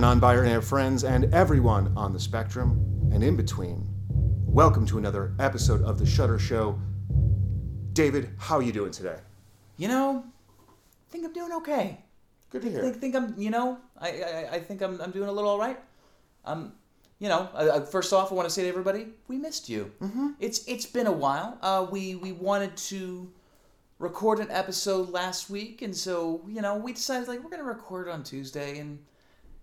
friends, all of our non-binary friends, and everyone on the spectrum and in between. Welcome to another episode of the Shudder Show. David, how are you doing today? You know, I think I'm doing okay. Good to I hear. think, think I'm, you know, I, I, I think I'm, I'm doing a little all right. Um, you know, I, I, first off, I want to say to everybody, we missed you. Mm-hmm. It's it's been a while. Uh, we we wanted to record an episode last week, and so you know, we decided like we're gonna record on Tuesday, and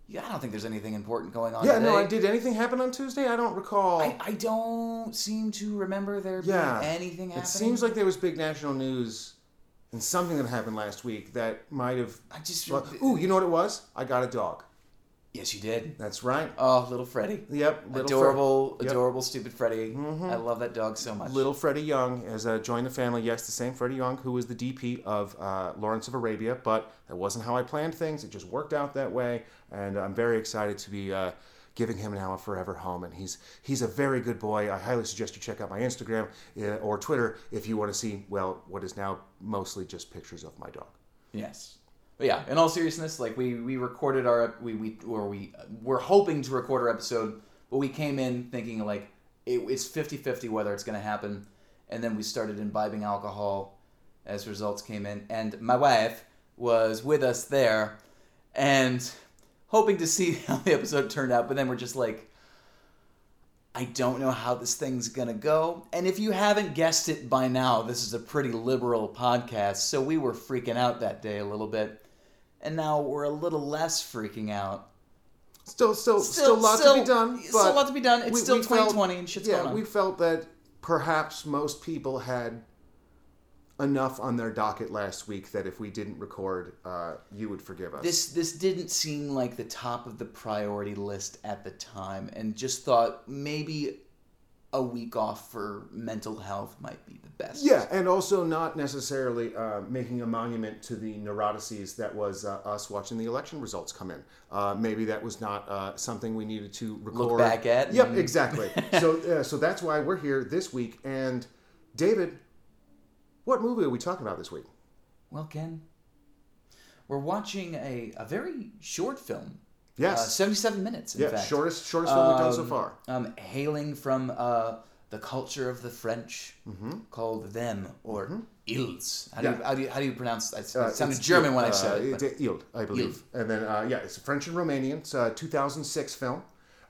yeah, I don't think there's anything important going on. Yeah, today. no, I did anything happen on Tuesday? I don't recall. I, I don't seem to remember there yeah. being anything happening. It seems like there was big national news and something that happened last week that might have. I just Well, ooh, you know what it was? I got a dog. yes, you did. That's right. Oh, little Freddy. Yep. little Fre- adorable, Yep. adorable, stupid Freddy. I love that dog so much. Little Freddie Young has uh, joined the family. Yes, the same Freddie Young who was the DP of uh, Lawrence of Arabia, but that wasn't how I planned things. It just worked out that way, and I'm very excited to be uh, giving him now a forever home. And he's he's a very good boy. I highly suggest you check out my Instagram uh, or Twitter if you want to see well what is now mostly just pictures of my dog. Yes. But yeah, in all seriousness, like we we recorded our we we or we we're hoping to record our episode, but we came in thinking like it, it's 50-50 whether it's going to happen, and then we started imbibing alcohol as results came in, and my wife was with us there, and hoping to see how the episode turned out, but then we're just like. I don't know how this thing's gonna go. And if you haven't guessed it by now, this is a pretty liberal podcast, so we were freaking out that day a little bit. And now we're a little less freaking out. Still, still, still, a lot to be done. Still a lot to be done. It's we- still we felt- 2020 and shit's yeah, going on. we felt that perhaps most people had enough on their docket last week that if we didn't record, uh, you would forgive us. This this didn't seem like the top of the priority list at the time, and just thought maybe a week off for mental health might be the best. yeah, and also not necessarily uh, making a monument to the neurotices that was uh, us watching the election results come in. Uh, maybe that was not uh, something we needed to record. Look back at Yep, exactly. so, uh, so that's why we're here this week. And David, what movie are we talking about this week? Well, Ken, we're watching a, a very short film. Yes. Uh, 77 minutes, in Yeah, fact. shortest shortest film we've done so Um, far. Um, hailing from uh, the culture of the French, called them or ils. How do, Mm-hmm. Yeah. you, how, do you, how do you pronounce that? It Uh, sounded German when I uh, said it. but- it's Ild, I believe. And then, uh, yeah, it's French and Romanian. It's a 2006 film,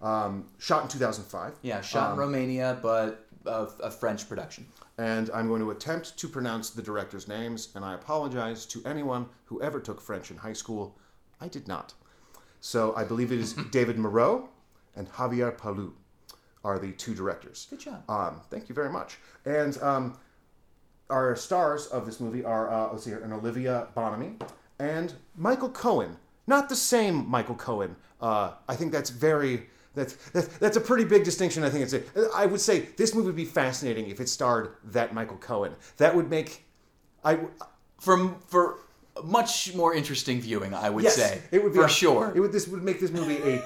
um, shot in 2005. yeah, shot um, in Romania, but a, a French production. And I'm going to attempt to pronounce the director's names, and I apologize to anyone who ever took French in high school. I did not. So I believe it is David Moreau and Javier Palud are the two directors. Good job. Um, thank you very much. And um, our stars of this movie are uh, let's see here, and Olivia Bonamy and Michael Cohen. Not the same Michael Cohen. Uh, I think that's very that's, that's that's a pretty big distinction. I think it's a. I would say this movie would be fascinating if it starred that Michael Cohen. That would make. I For, for much more interesting viewing, I would yes, say. it would be For a- sure. It would this would make this movie a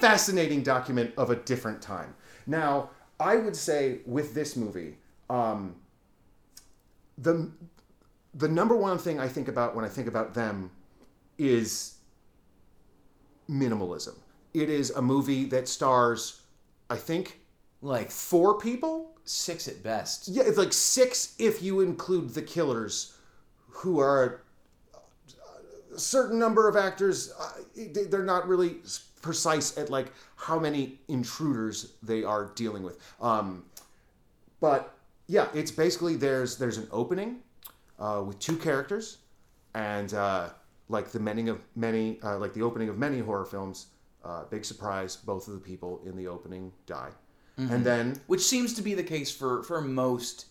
fascinating document of a different time. Now, I would say with this movie, um, the the number one thing I think about when I think about them is minimalism. It is a movie that stars, I think, like four people. six at best. Yeah, it's like six if you include the killers, who are a certain number of actors. They- they're not really precise at like how many intruders they are dealing with. Um, but yeah, it's basically there's there's an opening uh, with two characters, and uh, like the many of many uh, like the opening of many horror films. Uh, big surprise, both of the people in the opening die, and then Which seems to be the case for, for most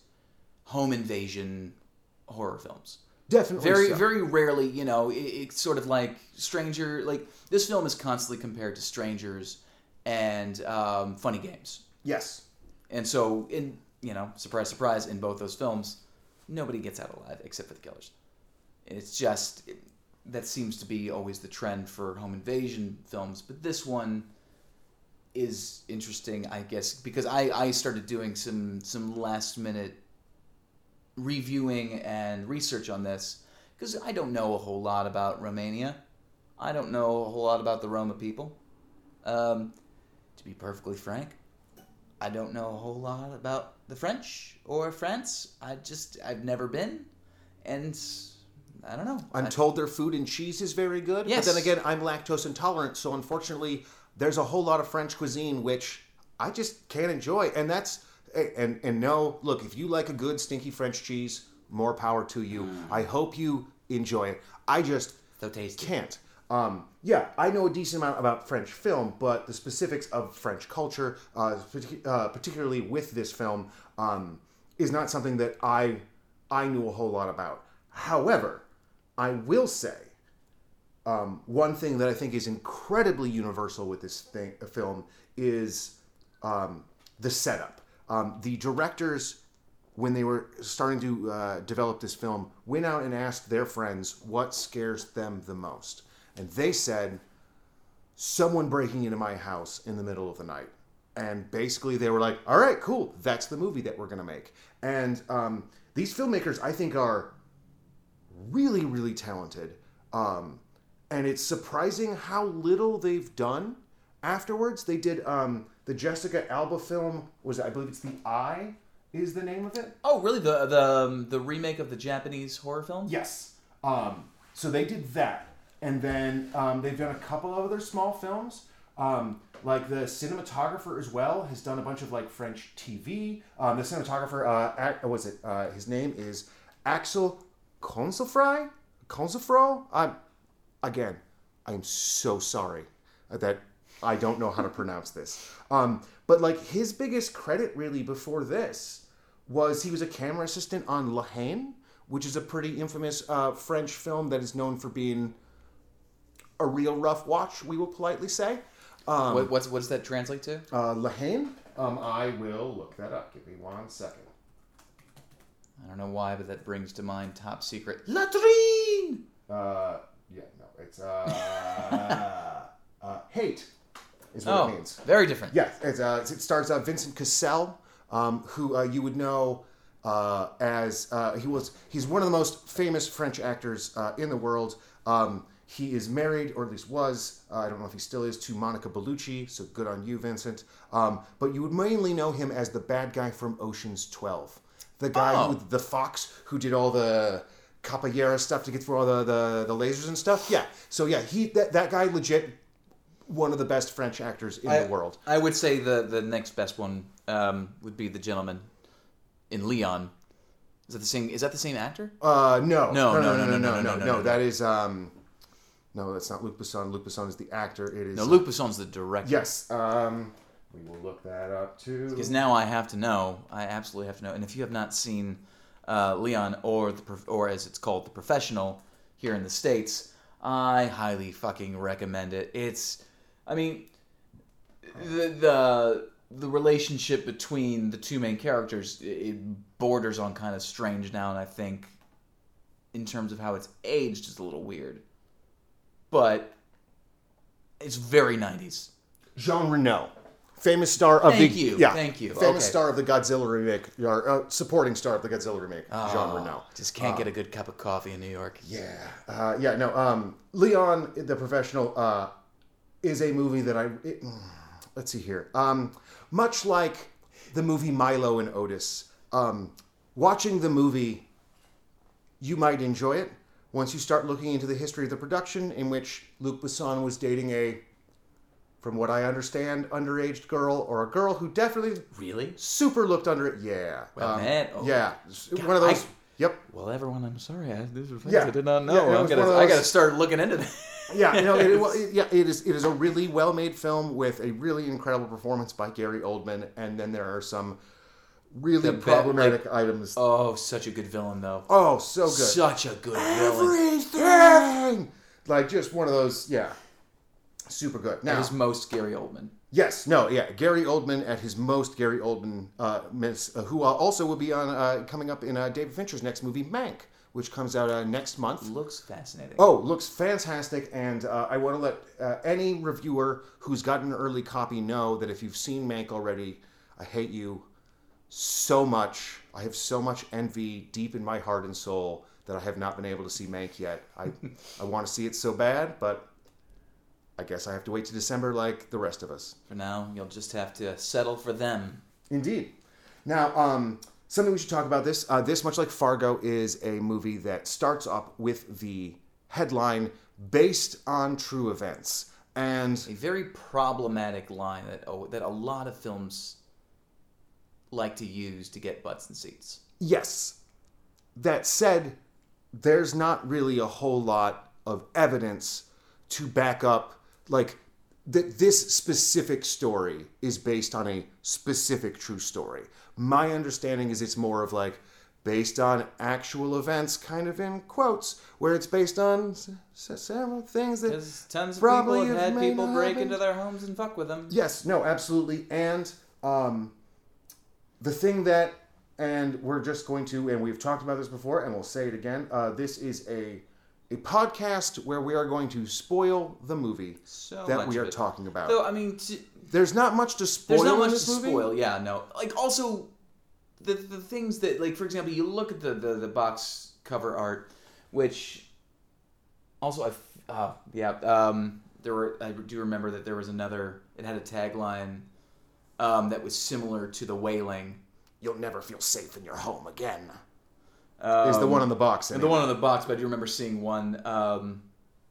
home invasion horror films. definitely very so. very rarely you know it, it's sort of like stranger like this film is constantly compared to strangers and um, funny games yes. and so in you know surprise surprise in both those films nobody gets out alive except for the killers And it's just it, that seems to be always the trend for home invasion films but this one is interesting i guess because i i started doing some some last minute reviewing and research on this because I don't know a whole lot about Romania. I don't know a whole lot about the Roma people. Um, to be perfectly frank, I don't know a whole lot about the French or France. I just I've never been, and I don't know. I'm I- told their food and cheese is very good. Yes. But then again, I'm lactose intolerant, so unfortunately, there's a whole lot of French cuisine which I just can't enjoy. And that's and and no, look, if you like a good stinky French cheese, more power to you. Mm. I hope you enjoy it. I just so tasty. can't. Um, yeah, I know a decent amount about French film, but the specifics of French culture, uh, uh, particularly with this film, um, is not something that I I knew a whole lot about. However, I will say um, one thing that I think is incredibly universal with this thing, uh, film is um, the setup. Um, the directors, when they were starting to uh, develop this film, went out and asked their friends what scares them the most, and they said, "Someone breaking into my house in the middle of the night." And basically, they were like, "All right, cool. That's the movie that we're gonna make." And um, these filmmakers, I think, are really, really talented. Um, and it's surprising how little they've done afterwards. They did um, the Jessica Alba film. Was it, I believe it's the Eye is the name of it. Oh, really? The the um, the remake of the Japanese horror film? Yes. Um, so they did that, and then um, they've done a couple of other small films. Um, like the cinematographer as well has done a bunch of like French TV. Um, the cinematographer, uh, what was it? Uh, his name is Axel Consefry. Consefro. I'm again. I'm so sorry that I don't know how to pronounce this. Um, but like his biggest credit really before this was he was a camera assistant on La Haine, which is a pretty infamous uh, French film that is known for being a real rough watch. We will politely say. Um, What, what's what does that translate to? uh, La Haine. Um, I will look that up. Give me one second. I don't know why, but that brings to mind top secret latrine. Uh, yeah, no, it's uh, uh, hate is what Oh, it means. very different. Yeah, it's, uh, it starts out Vincent Cassel, um, who uh, you would know uh, as uh, he was. He's one of the most famous French actors uh, in the world. Um, he is married, or at least was. Uh, I don't know if he still is to Monica Bellucci. So good on you, Vincent. Um, but you would mainly know him as the bad guy from Ocean's Twelve, the guy Oh. who the fox who did all the capoeira stuff to get through all the, the, the lasers and stuff. Yeah. So yeah, he that, that guy legit one of the best French actors in I, the world. I would say the the next best one um, would be the gentleman in Leon. Is that the same? Is that the same actor? Uh, no, No, no, no, no, no, no, no, no, no, no. no. That is um, no, that's not Luc Besson. Luc Besson is the actor. It is No, Luc Besson's the director. Yes. Um, we will look that up too. Because now I have to know. I absolutely have to know. And if you have not seen uh, Leon or the Prof- or as it's called, the Professional here in the states, I highly fucking recommend it. It's, I mean, the the the relationship between the two main characters it borders on kind of strange now, and I think in terms of how it's aged is a little weird, but it's very nineties. Jean Reno, famous star of Thank the you, yeah, thank you. famous Okay. star of the Godzilla remake, or uh, supporting star of the Godzilla remake, Jean Oh, Reno. Just can't get a good cup of coffee in New York. Yeah, uh, yeah, no. Um, Leon, the professional, uh, is a movie that I. It, mm, let's see here. Um, much like the movie Milo and Otis, um, watching the movie, you might enjoy it once you start looking into the history of the production, in which Luc Besson was dating a, from what I understand, underage girl or a girl who definitely Really? super looked under it. Yeah. Well, Um, man, oh. yeah. One of those. I- yep. Well, everyone, I'm sorry. I, these are things Yeah. I did not know. it I'm gonna, of I gotta start looking into that. yeah, you know, it, well, it- yeah, it is. It is a really well-made film with a really incredible performance by Gary Oldman, and then there are some really The problematic items. Oh, such a good villain, though. Oh, so good. Such a good villain. Everything, like just one of those. Yeah, super good. At his most Gary Oldman. yes, no, yeah, Gary Oldman at his most Gary Oldman, uh, miss, uh, who uh, also will be on uh, coming up in uh, David Fincher's next movie, Mank, which comes out uh, next month. Looks fascinating. Oh, looks fantastic, and uh, I want to let uh, any reviewer who's gotten an early copy know that if you've seen Mank already, I hate you so much. I have so much envy deep in my heart and soul that I have not been able to see Mank yet. I I want to see it so bad, but I guess I have to wait to December like the rest of us. For now, you'll just have to settle for them. Indeed. Now, um, something we should talk about this. Uh, this, much like Fargo, is a movie that starts up with the headline based on true events. And A very problematic line that oh, that a lot of films like to use to get butts and seats. yes, that said, there's not really a whole lot of evidence to back up, like, that this specific story is based on a specific true story. My understanding is it's more of like, based on actual events, kind of in quotes, where it's based on s- s- several things that tons of Probably people have had people break happen. into their homes and fuck with them. Yes, no, absolutely. And um, the thing that, and we're just going to, and we've talked about this before, and we'll say it again. Uh, this is a a podcast where we are going to spoil the movie So that we are talking about. Though I mean, t- There's not much to spoil. there's not in much to movie. spoil. Yeah, no. Like also, the the things that like for example, you look at the the, the box cover art, which also I uh, yeah um there were I do remember that there was another. It had a tagline um, that was similar to the Wailing. You'll never feel safe in your home again. Um, is the one on the box? and the one on the box, but I do remember seeing one um,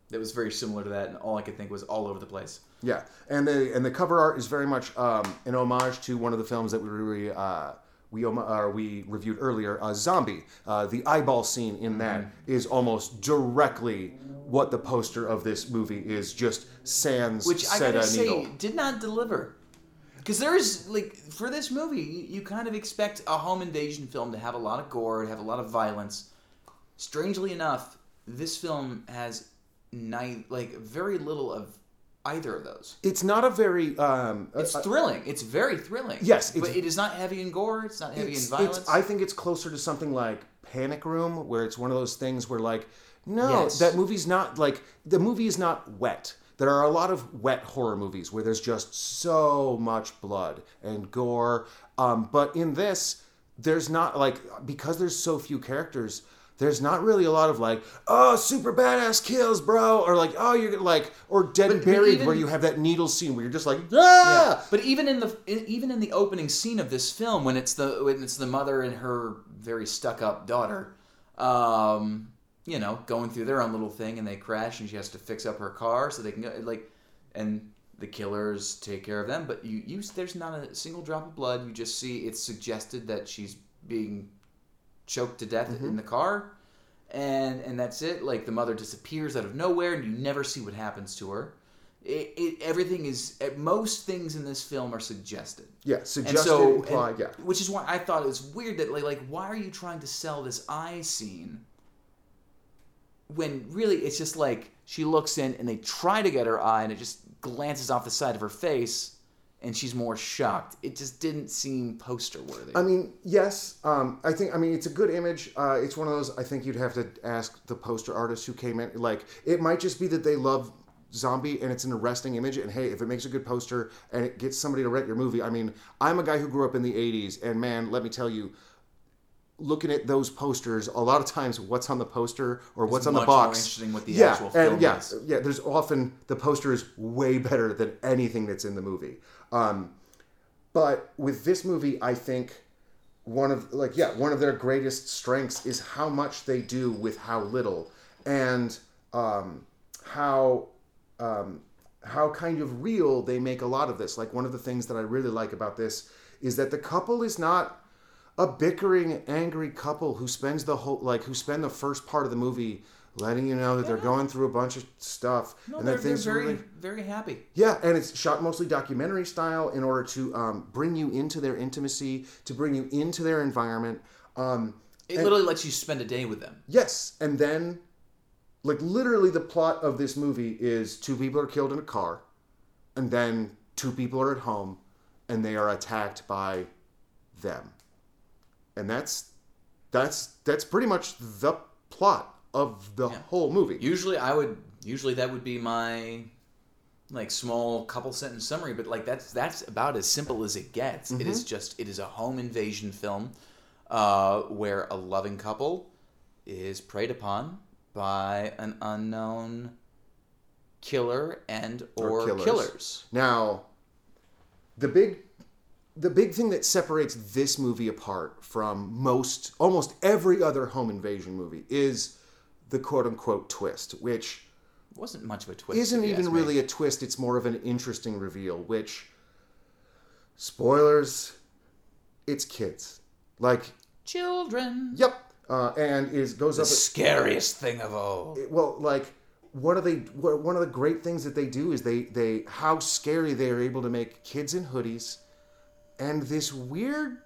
that was very similar to that, and all I could think was all over the place. Yeah, and the and the cover art is very much um, an homage to one of the films that we re, uh, we uh, we reviewed earlier, uh, Zombie. Uh, the eyeball scene in that is almost directly what the poster of this movie is. Just sans which I gotta say needle. did not deliver. Because there's like for this movie, you, you kind of expect a home invasion film to have a lot of gore, to have a lot of violence. Strangely enough, this film has ni- like very little of either of those. It's not a very um, It's uh, thrilling. It's very thrilling. Yes, but it is not heavy in gore. It's not heavy it's, in violence. I think it's closer to something like Panic Room, where it's one of those things where like, no, Yes. that movie's not like the movie is not wet. There are a lot of wet horror movies where there's just so much blood and gore, um, but in this, there's not like because there's so few characters. There's not really a lot of like, oh, super badass kills, bro, or like, oh, you're like, or Dead But- but Buried, even- where you have that needle scene where you're just like, ah, But even in the even in the opening scene of this film, when it's the when it's the mother and her very stuck up daughter, um, you know, going through their own little thing, and they crash, and she has to fix up her car so they can go like, and the killers take care of them. But you you there's not a single drop of blood. You just see it's suggested that she's being choked to death in the car. And, and that's it. Like the mother disappears out of nowhere, and you never see what happens to her. It, it everything is eh, most things in this film are suggested. yeah, And suggested, so, implied, and- yeah. which is why I thought it was weird that like, like why are you trying to sell this eye scene when really it's just like she looks in and they try to get her eye and it just glances off the side of her face and she's more shocked. It just didn't seem poster worthy. I mean, yes. Um, I think. I mean, it's a good image. Uh, it's one of those. I think you'd have to ask the poster artist who came in. Like, it might just be that they love zombie and it's an arresting image. And hey, if it makes a good poster and it gets somebody to rent your movie, I mean, I'm a guy who grew up in the '80s, and man, let me tell you. Looking at those posters, a lot of times, what's on the poster or what's on the box, the yeah, actual film and yeah, is. yeah. There's often the poster is way better than anything that's in the movie. Um, but with this movie, I think one of like yeah, one of their greatest strengths is how much they do with how little, and um, how um, how kind of real they make a lot of this. Like one of the things that I really like about this is that the couple is not a bickering, angry couple who spends the whole like who spend the first part of the movie letting you know that they're going through a bunch of stuff no, and they're, that they're things are very really very happy. yeah, and it's shot mostly documentary style in order to um, bring you into their intimacy, to bring you into their environment. Um, It literally lets you spend a day with them. yes, and then, like, literally, the plot of this movie is two people are killed in a car, and then two people are at home, and they are attacked by them, and that's that's that's pretty much the plot of the whole movie. Usually, I would usually that would be my like small couple sentence summary, but like that's that's about as simple as it gets. It is just it is a home invasion film uh, where a loving couple is preyed upon by an unknown killer and or, Or killers. killers. Now, the big the big thing that separates this movie apart from most almost every other home invasion movie is the quote unquote twist, which wasn't much of a twist. isn't even ask me. really a twist, it's more of an interesting reveal, which spoilers, it's kids. Like, children. yep. Uh, and is goes The up scariest thing of all. well like what are they what, one of the great things that they do is they they how scary they are able to make kids in hoodies and this weird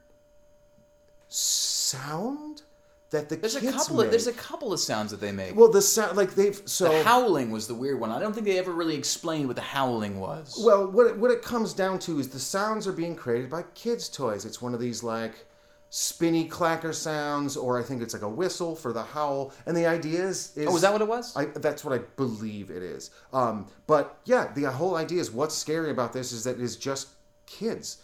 sound that the There's a kids couple make. of there's a couple of sounds that they make. well the sound like they've so the howling was the weird one. I don't think they ever really explained what the howling was. well what it, what it comes down to is the sounds are being created by kids toys it's one of these like spinny clacker sounds or i think it's like a whistle for the howl and the idea is, is oh, was that what it was? I, that's what I believe it is. Um, but yeah, the whole idea is what's scary about this is that it is just kids,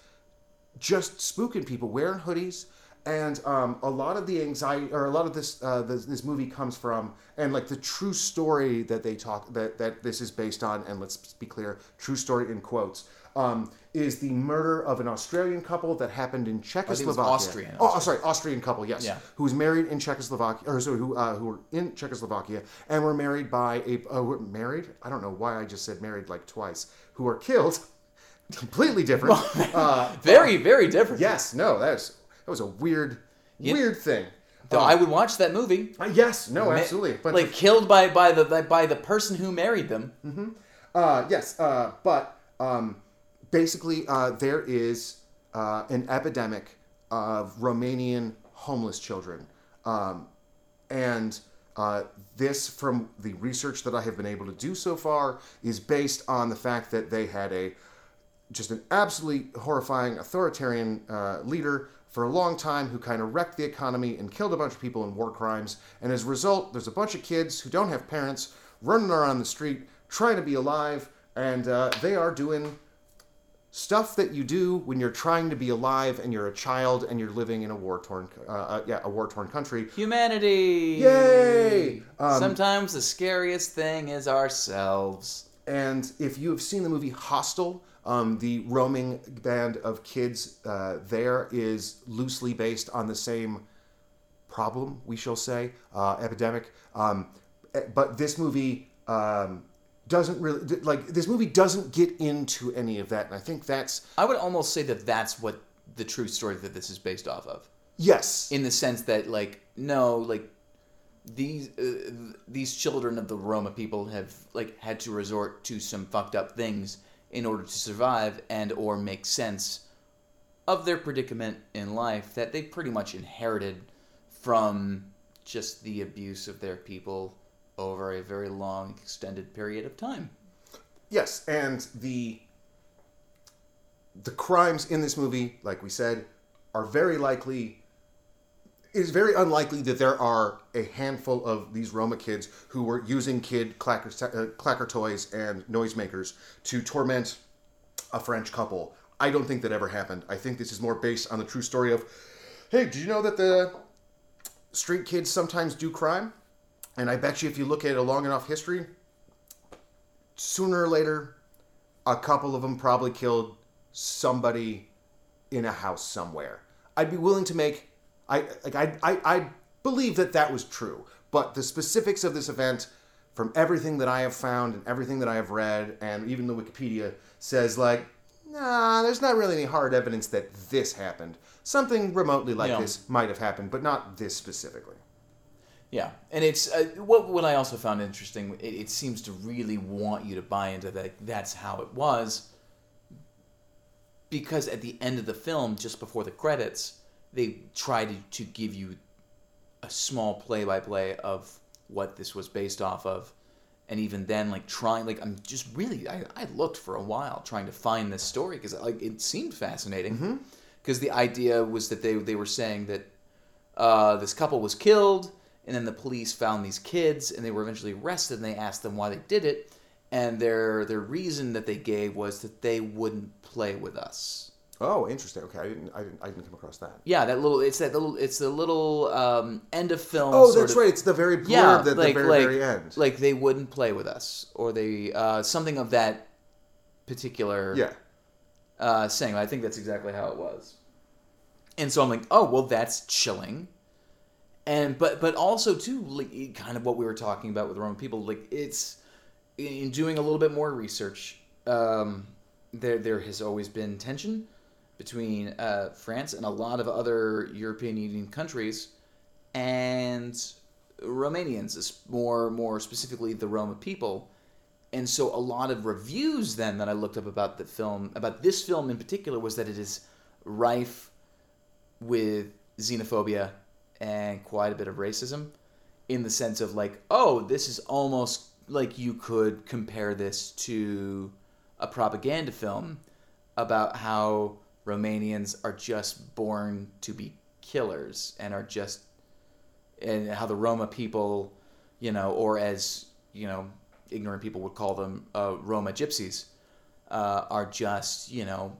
just spooking people wearing hoodies, and um, a lot of the anxiety or a lot of this, uh, this this movie comes from and like the true story that they talk that that this is based on and let's be clear, true story in quotes. Um, is the murder of an Australian couple that happened in Czechoslovakia? Austrian, Oh, sorry, Austrian couple. Yes, Yeah. who was married in Czechoslovakia, or sorry, who uh, who were in Czechoslovakia and were married by a uh, married. I don't know why I just said married like twice. Who were killed. Completely different. uh, very, very different. yes, no, that was that was a weird, weird thing. Though I would watch that movie. Uh, yes, no, absolutely. But like killed by by the by the person who married them. Uh, yes, uh, but um, basically, uh, there is uh, an epidemic of Romanian homeless children. Um, and uh, this, from the research that I have been able to do so far, is based on the fact that they had a just an absolutely horrifying authoritarian uh, leader for a long time who kind of wrecked the economy and killed a bunch of people in war crimes. And as a result, there's a bunch of kids who don't have parents running around the street trying to be alive, and uh, they are doing stuff that you do when you're trying to be alive and you're a child and you're living in a war torn, uh, uh, yeah, a war torn country. Humanity. Yay! Um, Sometimes the scariest thing is ourselves. And if you have seen the movie Hostel, um, the roaming band of kids uh, there is loosely based on the same problem, we shall say, uh, epidemic. Um, eh, but this movie um, doesn't really like this movie doesn't get into any of that, and I think that's I would almost say that that's what the true story that this is based off of. yes, in the sense that like no like these uh, these children of the Roma people have like had to resort to some fucked up things in order to survive and or make sense of their predicament in life that they pretty much inherited from just the abuse of their people over a very long extended period of time. Yes, and the the crimes in this movie, like we said, are very likely. It is very unlikely that there are a handful of these Roma kids who were using kid clacker, uh, clacker toys and noisemakers to torment a French couple. I don't think that ever happened. I think this is more based on the true story of, hey, did you know that the street kids sometimes do crime? And I bet you if you look at a long enough history, sooner or later, a couple of them probably killed somebody in a house somewhere. I'd be willing to make, I like, I, I, I believe that that was true. But the specifics of this event, from everything that I have found and everything that I have read, and even the Wikipedia says like, nah, there's not really any hard evidence that this happened. Something remotely like Yeah. this might have happened, but not this specifically. Yeah, and it's uh, what what I also found interesting. It, it seems to really want you to buy into that. That's how it was, because at the end of the film, just before the credits, they try to, to give you a small play by play of what this was based off of, and even then, like trying, like I'm just really, I, I looked for a while trying to find this story because like it seemed fascinating. Because the idea was that they they were saying that uh, this couple was killed, and then the police found these kids, and they were eventually arrested. And they asked them why they did it, and their their reason that they gave was that they wouldn't play with us. Oh, interesting. Okay, I didn't, I didn't, I didn't come across that. Yeah, that little. It's that little. It's the little um, end of film. Oh, that's of- right. It's the very blurb Yeah, at like the very, like very end. like they wouldn't play with us, or they uh, something of that particular yeah. uh, saying. I think that's exactly how it was. And so I'm like, oh well, that's chilling. And but but also too, like kind of what we were talking about with the Roma people. Like it's in doing a little bit more research. Um, there there has always been tension between uh, France and a lot of other European Union countries and Romanians, more more specifically the Roma people. And so a lot of reviews then that I looked up about the film, about this film in particular, was that it is rife with xenophobia and quite a bit of racism in the sense of like, oh, this is almost like you could compare this to a propaganda film about how Romanians are just born to be killers and are just and how the Roma people, you know, or as you know, ignorant people would call them, uh, Roma gypsies, uh, are just you know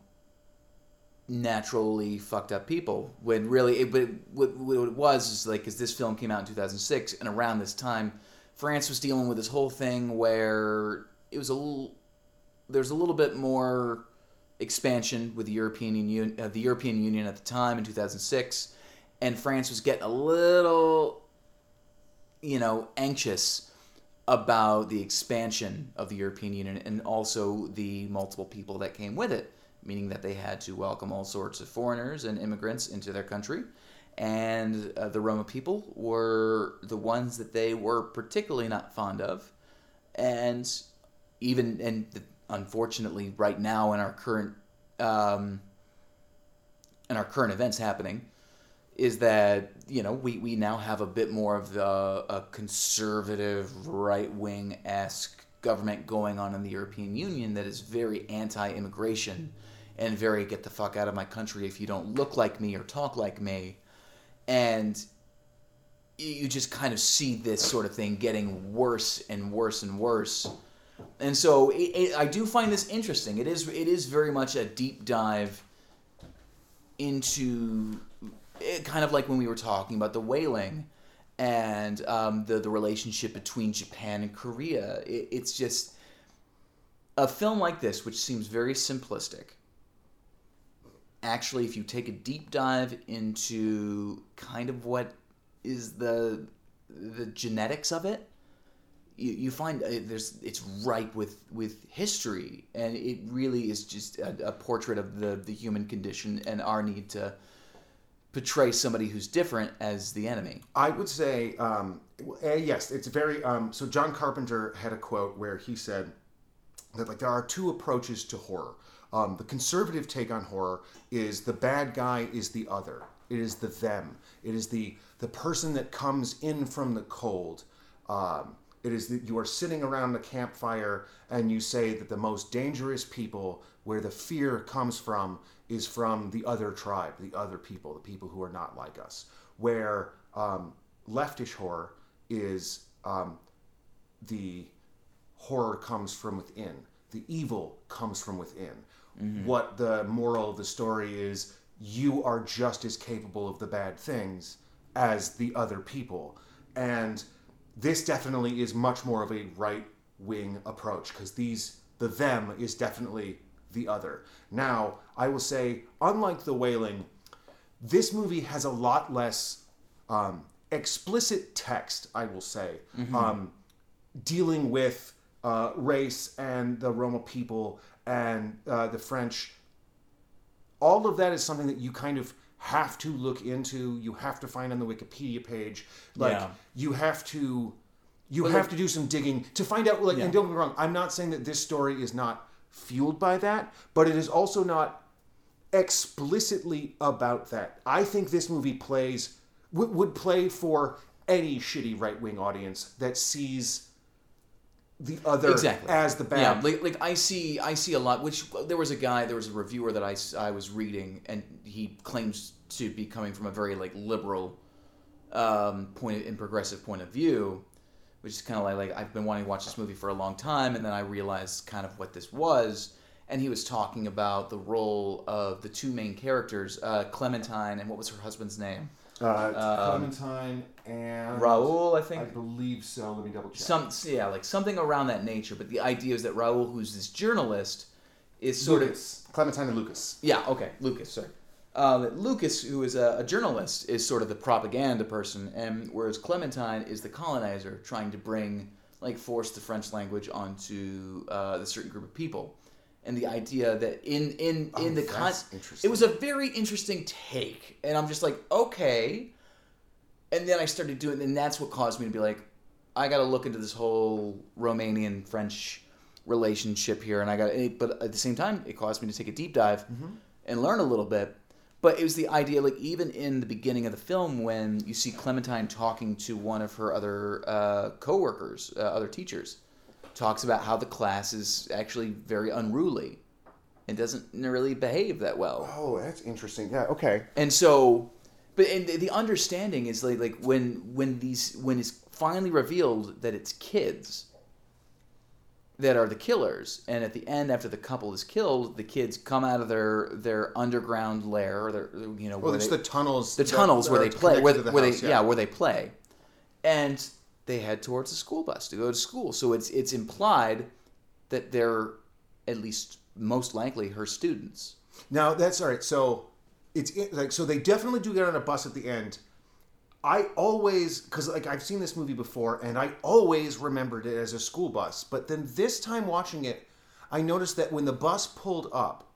naturally fucked up people. When really, it, but what, what it was is like, because this film came out in 2006, and around this time, France was dealing with this whole thing where it was a little, there's a little bit more expansion with the European Union, uh, the European Union at the time in 2006, and France was getting a little, you know, anxious about the expansion of the European Union and also the multiple people that came with it, meaning that they had to welcome all sorts of foreigners and immigrants into their country. And uh, the Roma people were the ones that they were particularly not fond of. And even, and unfortunately, right now in our current, um, in our current events happening, is that you know we, we now have a bit more of the a conservative right wing esque government going on in the European Union that is very anti immigration and very get the fuck out of my country if you don't look like me or talk like me, and you- you just kind of see this sort of thing getting worse and worse and worse. And so it, it, I do find this interesting. It is it is very much a deep dive into it, kind of like when we were talking about the Wailing and um, the the relationship between Japan and Korea. It, it's just a film like this, which seems very simplistic. Actually, if you take a deep dive into kind of what is the the genetics of it, you, you find uh, there's it's ripe with with history, and it really is just a, a portrait of the the human condition and our need to portray somebody who's different as the enemy. I would say, um, uh, yes, it's very. Um, so John Carpenter had a quote where he said that like there are two approaches to horror. Um, the conservative take on horror is the bad guy is the other. It is the them. It is the the person that comes in from the cold. Um, it is that you are sitting around the campfire and you say that the most dangerous people, where the fear comes from, is from the other tribe, the other people, the people who are not like us. Where um, leftish horror is um, the horror comes from within. The evil comes from within. What the moral of the story is you are just as capable of the bad things as the other people. And this definitely is much more of a right wing approach because these, the them is definitely the other. Now, I will say, unlike The Wailing, this movie has a lot less um, explicit text, I will say, um, dealing with uh, race and the Roma people and uh, the French. All of that is something that you kind of have to look into. You have to find on the Wikipedia page. Like Yeah. you have to, you Well, have like- to do some digging to find out. Like, Yeah. and don't get me wrong, I'm not saying that this story is not fueled by that, but it is also not explicitly about that. I think this movie plays would, would play for any shitty right wing audience that sees the other exactly as the bad. Yeah, like, like I see, I see a lot. Which there was a guy, there was a reviewer that I, I was reading, and he claims to be coming from a very like liberal um, point and progressive point of view, which is kind of like like I've been wanting to watch this movie for a long time, and then I realized kind of what this was, and he was talking about the role of the two main characters, uh, Clementine and what was her husband's name? Uh, Clementine and Raul, I think. I believe so. Let me double check. Some yeah, like something around that nature. But the idea is that Raul, who's this journalist, is sort of Clementine and Lucas. Yeah, okay, Lucas, sorry. Uh, Lucas, who is a, a journalist, is sort of the propaganda person, and whereas Clementine is the colonizer, trying to bring, like, force the French language onto uh, the certain group of people, and the idea that in in in Oh, the con, it was a very interesting take, and I'm just like, okay, and then I started doing, and that's what caused me to be like, I got to look into this whole Romanian French relationship here, and I got. But at the same time, it caused me to take a deep dive and learn a little bit. But it was the idea, like even in the beginning of the film, when you see Clementine talking to one of her other uh, coworkers, uh, other teachers, talks about how the class is actually very unruly and doesn't really behave that well. Oh, that's interesting. Yeah. Okay. And so, but and the, understanding is like like when when these when it's finally revealed that it's kids that are the killers, and at the end, after the couple is killed, the kids come out of their their underground lair, or their you know Well, where it's they, the tunnels. the tunnels where they play, where, the where house, they yeah. where they play, and they head towards the school bus to go to school. So it's it's implied that they're at least most likely her students. Now that's all right. So it's like so they definitely do get on a bus at the end. I always because like I've seen this movie before and I always remembered it as a school bus, but then this time watching it, I noticed that when the bus pulled up,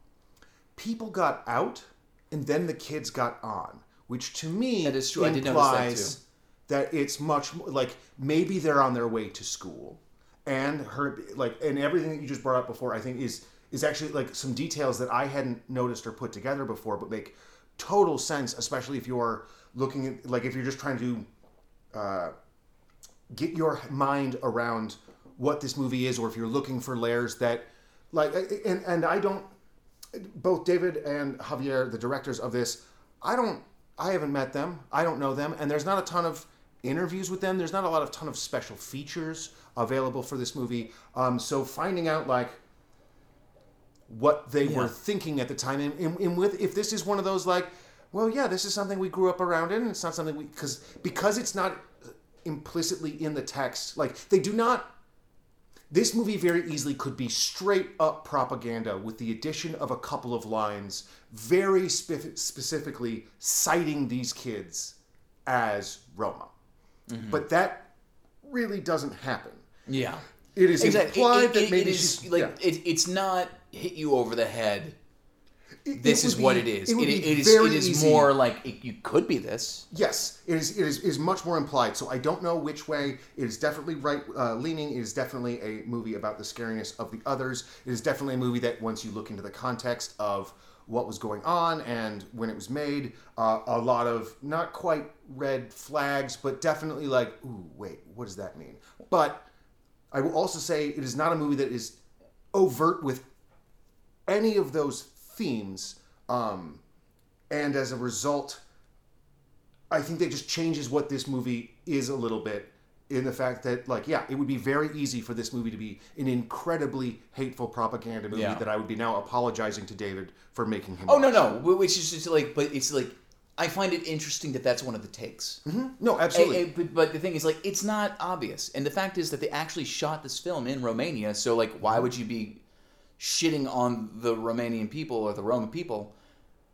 people got out and then the kids got on, which to me That is true. I did notice that, implies too. That it's much like maybe they're on their way to school. And her like and everything that you just brought up before i think is is actually like some details that i hadn't noticed or put together before but make total sense especially if you're looking at like if you're just trying to uh, get your mind around what this movie is or if you're looking for layers that like and and i don't both david and javier the directors of this i don't i haven't met them. I don't know them. And there's not a ton of interviews with them. There's not a lot of ton of special features available for this movie. Um, so finding out like what they were thinking at the time. And, and, and with if this is one of those like well yeah this is something we grew up around in it's not something we because because it's not implicitly in the text like they do not this movie very easily could be straight up propaganda with the addition of a couple of lines very spe- specifically citing these kids as Roma. But that really doesn't happen. Yeah. It is Exactly. implied It- that it- maybe it is she's like yeah. it, it's not hit you over the head. This is would what be- it is. It, It, be is. It is easy- more like it, you could be this. Yes, it is, it is. is much more implied. So I don't know which way. It is definitely right uh, leaning. It is definitely a movie about the scariness of the others. It is definitely a movie that once you look into the context of what was going on and when it was made, uh, a lot of not quite red flags, but definitely like, ooh, wait, what does that mean? But I will also say it is not a movie that is overt with any of those themes. Um, and as a result, I think that just changes what this movie is a little bit in the fact that, like, yeah, it would be very easy for this movie to be an incredibly hateful propaganda movie Yeah. that I would be now apologizing to David for making him. Oh no watch. no, wh- which is just like, but it's like I find it interesting that that's one of the takes. no, absolutely. Eh, eh, but, but the thing is, like, it's not obvious, and the fact is that they actually shot this film in Romania. So, like, why would you be shitting on the Romanian people or the Roma people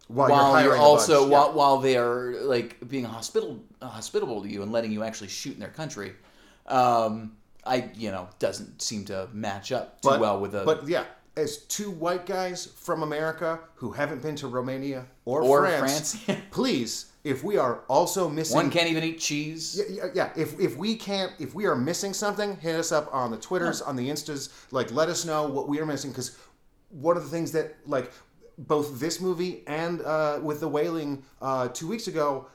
while, while, hiring you're also bunch, yeah. while, while they are like being hospitable hospitable to you and letting you actually shoot in their country? Um, I you know doesn't seem to match up too but, well with the But yeah, as two white guys from America who haven't been to Romania or, or France, France. please, if we are also missing One can't even eat cheese. Yeah, yeah, yeah. If, if we can't, if we are missing something, hit us up on the Twitters, on the Instas. Like, let us know what we are missing. Because one of the things that, like, both this movie and uh, with the Wailing uh, two weeks ago,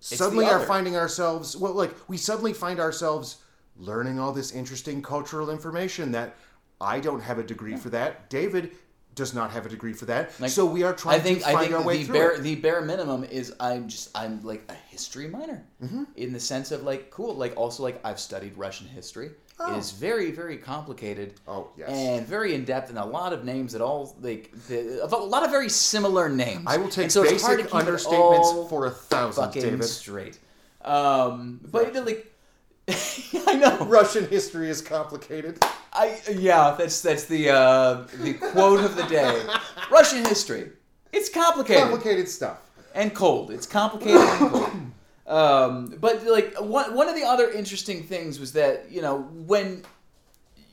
suddenly are finding ourselves. Well, like, we suddenly find ourselves learning all this interesting cultural information that I don't have a degree for that. David does not have a degree for that. so we are trying I think to I think our way the through bare it. the bare minimum is I'm just I'm like a history minor Mm-hmm. in the sense of like cool like also like I've studied Russian history It is very, very complicated. Oh, yes. And very in depth, and a lot of names that all like the, a lot of very similar names. I will take And so it's hard to basic understatements for a thousand, fucking David. straight. Um, but like, I know. Russian history is complicated. I yeah, that's that's the uh, the quote of the day. Russian history. It's complicated Complicated stuff. and cold. It's complicated and cold. Um, but like one one of the other interesting things was that you know when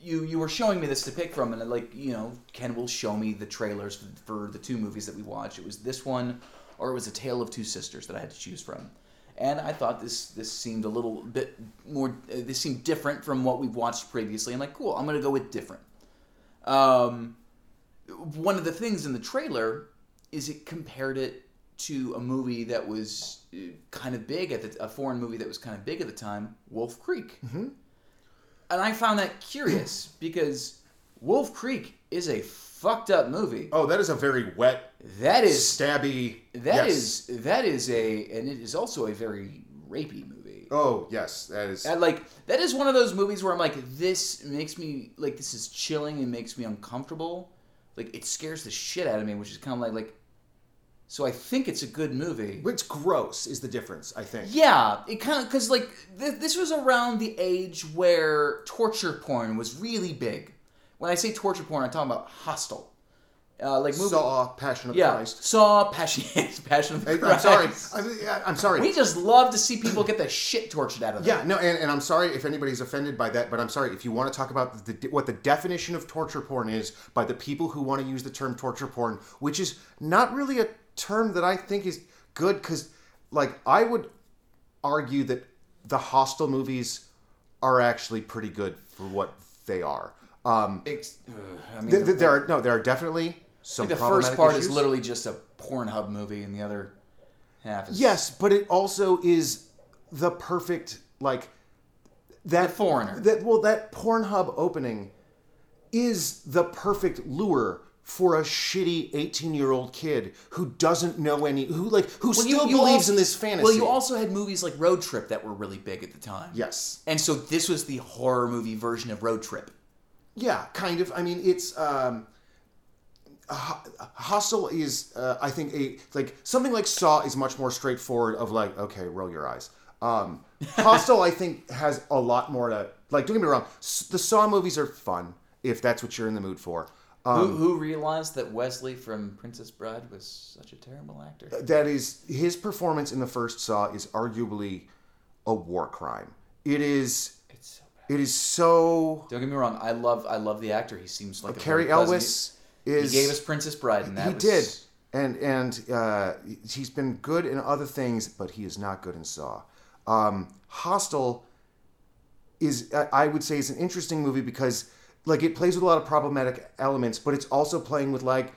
you you were showing me this to pick from, and like you know Ken will show me the trailers for, the two movies that we watched. It was this one, or it was A Tale of Two Sisters that I had to choose from. And I thought this this seemed a little bit more. Uh, this seemed different from what we've watched previously. I'm like, cool. I'm gonna go with different. Um, one of the things in the trailer is it compared it to a movie that was uh, kind of big at the a foreign movie that was kind of big at the time, Wolf Creek. Mm-hmm. And I found that curious because Wolf Creek is a fucked up movie. Oh, that is a very wet, That is stabby. that yes. is that is a and it is also a very rapey movie. Oh yes, that is. And like that is one of those movies where I'm like, this makes me like this is chilling and makes me uncomfortable. Like it scares the shit out of me, which is kind of like like. So I think it's a good movie. It's gross is the difference, I think. Yeah, it kind of because like th- this was around the age where torture porn was really big. When I say torture porn, I'm talking about Hostel, uh, like movie. Saw Passion of yeah, Christ. Saw Passion, Passion of Christ. I'm sorry. I'm, yeah, I'm sorry. We just love to see people get the shit tortured out of them. yeah, no, and, and I'm sorry if anybody's offended by that, but I'm sorry if you want to talk about the, what the definition of torture porn is by the people who want to use the term torture porn, which is not really a term that I think is good because, like, I would argue that the Hostel movies are actually pretty good for what they are. Um, Ex- I mean, th- th- there are no, there are definitely some. the first part issues. is literally just a Pornhub movie, and the other half is Yes, but it also is the perfect like that The Foreigner. That well, that Pornhub opening is the perfect lure for a shitty eighteen-year-old kid who doesn't know any, who like who Well, still you believes also- in this fantasy. Well, you also had movies like Road Trip that were really big at the time. yes, And so this was the horror movie version of Road Trip. yeah, kind of. I mean, it's um, Hostel is, uh, I think, a like something like Saw is much more straightforward. Of like, okay, roll your eyes. Um, Hostel, I think, has a lot more to like. Don't get me wrong. The Saw movies are fun if that's what you're in the mood for. Um, who, who realized that Wesley from Princess Bride was such a terrible actor? that is his performance in the first Saw is arguably a war crime. It is. It's so bad. It is so. Don't get me wrong. I love I love the actor. He seems like a Cary Elwes is. He gave us Princess Bride, and that he was, did and and uh, he's been good in other things but he is not good in saw um, hostel is I- i would say is an interesting movie because like it plays with a lot of problematic elements but it's also playing with like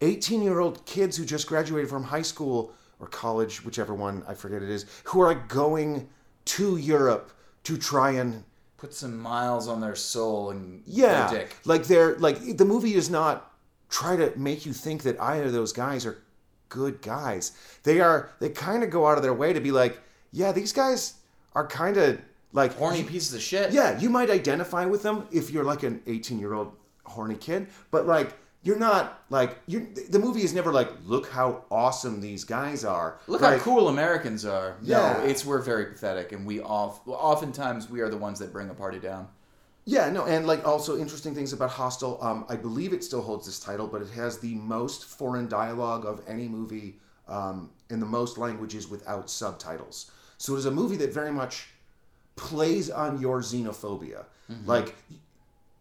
18 year old kids who just graduated from high school or college whichever one i forget it is who are like going to europe to try and Put some miles on their soul and yeah dick. like they're like the movie is not try to make you think that either of those guys are good guys they are they kind of go out of their way to be like yeah these guys are kind of like Horny pieces of shit. yeah you might identify with them if you're like an 18 year old horny kid but like you're not like you the movie is never like look how awesome these guys are Look like, how cool Americans are. Yeah. No, it's we're very pathetic, and we off oftentimes we are the ones that bring a party down. Yeah, no, and like also interesting things about Hostel. Um, I believe it still holds this title, but it has the most foreign dialogue of any movie um, in the most languages without subtitles. So it is a movie that very much plays on your xenophobia. Mm-hmm. Like,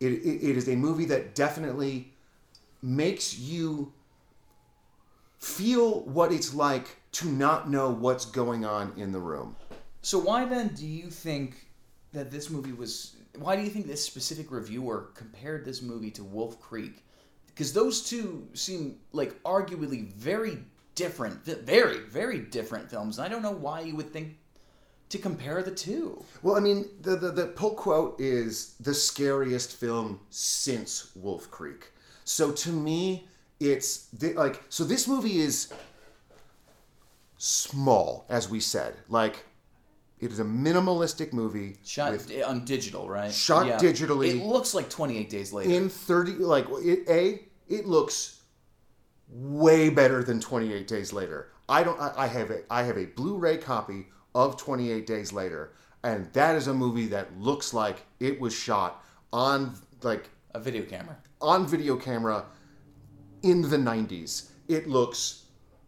it, it, it is a movie that definitely makes you feel what it's like to not know what's going on in the room. So why then do you think that this movie was? Why do you think this specific reviewer compared this movie to Wolf Creek? Because those two seem like arguably very different, very very different films. And I don't know why you would think to compare the two. Well, I mean, the, the, the pull quote is the scariest film since Wolf Creek. So to me, it's the, like, so this movie is small, as we said. Like, It is a minimalistic movie Shot with on digital, right? Shot digitally. It looks like 28 Days Later. in 30 like it, a it looks way better than 28 days later i don't I, I have a i have a blu-ray copy of 28 days later and that is a movie that looks like it was shot on like a video camera. on video camera in the 90s it looks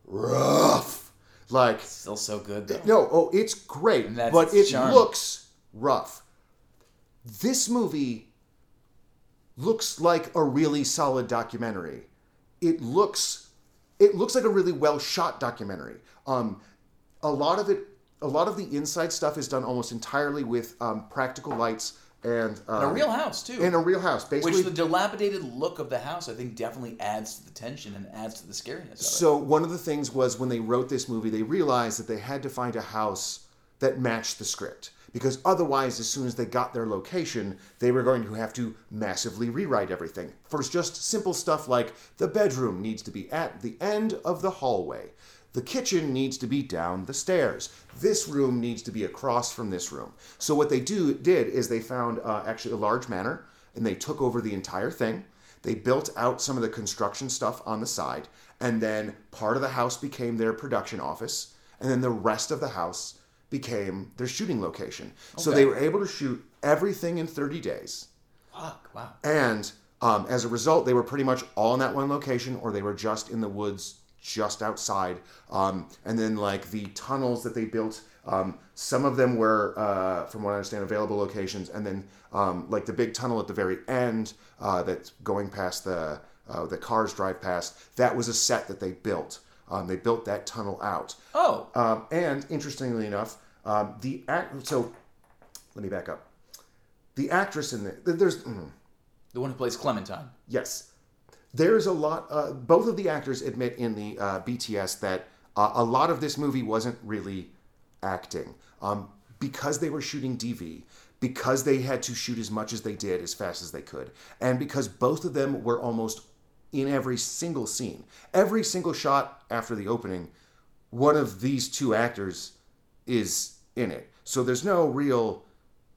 rough like Still so good though. no, oh, it's great, but it charm. looks rough. This movie looks like a really solid documentary. It looks it looks like a really well shot documentary. Um, a lot of it, a lot of the inside stuff is done almost entirely with um, practical lights and um, a real house too. in a real house. Basically, Which the dilapidated look of the house, I think, definitely adds to the tension and adds to the scariness of it. So one of the things was when they wrote this movie, they realized that they had to find a house that matched the script because otherwise, as soon as they got their location, they were going to have to massively rewrite everything. For just simple stuff like the bedroom needs to be at the end of the hallway. The kitchen needs to be down the stairs. This room needs to be across from this room. So what they do did is they found uh, actually a large manor and they took over the entire thing. They built out some of the construction stuff on the side, and then part of the house became their production office, and then the rest of the house became their shooting location. So they were able to shoot everything in 30 days. Fuck, wow. And um, as a result, they were pretty much all in that one location, or they were just in the woods just outside. Um, and then, like the tunnels that they built, um, some of them were, uh, from what I understand, available locations. And then, um, like the big tunnel at the very end uh, that's going past the uh, the cars drive past, that was a set that they built. Um, they built that tunnel out. Oh, Um, and interestingly enough, um, the act. So, let me back up. The actress in the there's. mm, the one who plays Clementine. Yes. There's a lot, uh, both of the actors admit in the uh, BTS that uh, a lot of this movie wasn't really acting. Um, because they were shooting DV, because they had to shoot as much as they did as fast as they could, and because both of them were almost in every single scene. Every single shot after the opening, one of these two actors is in it. So there's no real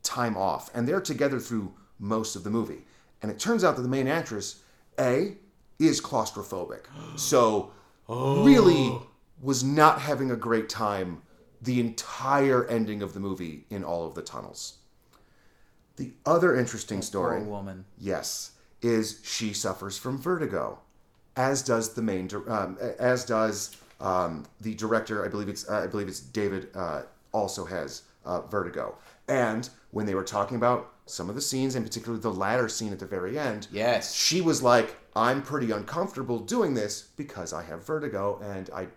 time off, and they're together through most of the movie. And it turns out that the main actress, A, is claustrophobic. So really was not having a great time the entire ending of the movie in all of the tunnels. The other interesting story, Poor woman. yes, is she suffers from vertigo, as does the main, um, as does um, the director. I believe it's uh, I believe it's David. Uh, also has uh, vertigo. And when they were talking about some of the scenes, and particularly the latter scene at the very end, Yes. she was like, "I'm pretty uncomfortable doing this because I have vertigo and I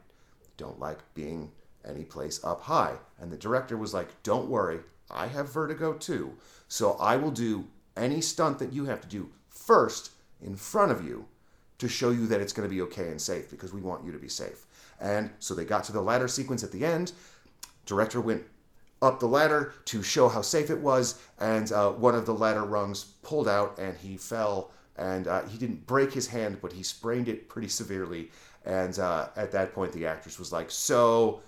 don't like being any place up high." And the director was like, "Don't worry, I have vertigo too. So I will do any stunt that you have to do first in front of you to show you that it's going to be okay and safe because we want you to be safe." And so they got to the ladder sequence at the end. Director went up the ladder to show how safe it was, and uh, one of the ladder rungs pulled out, and he fell. And uh, he didn't break his hand, but he sprained it pretty severely. And uh, at that point, the actress was like, "So,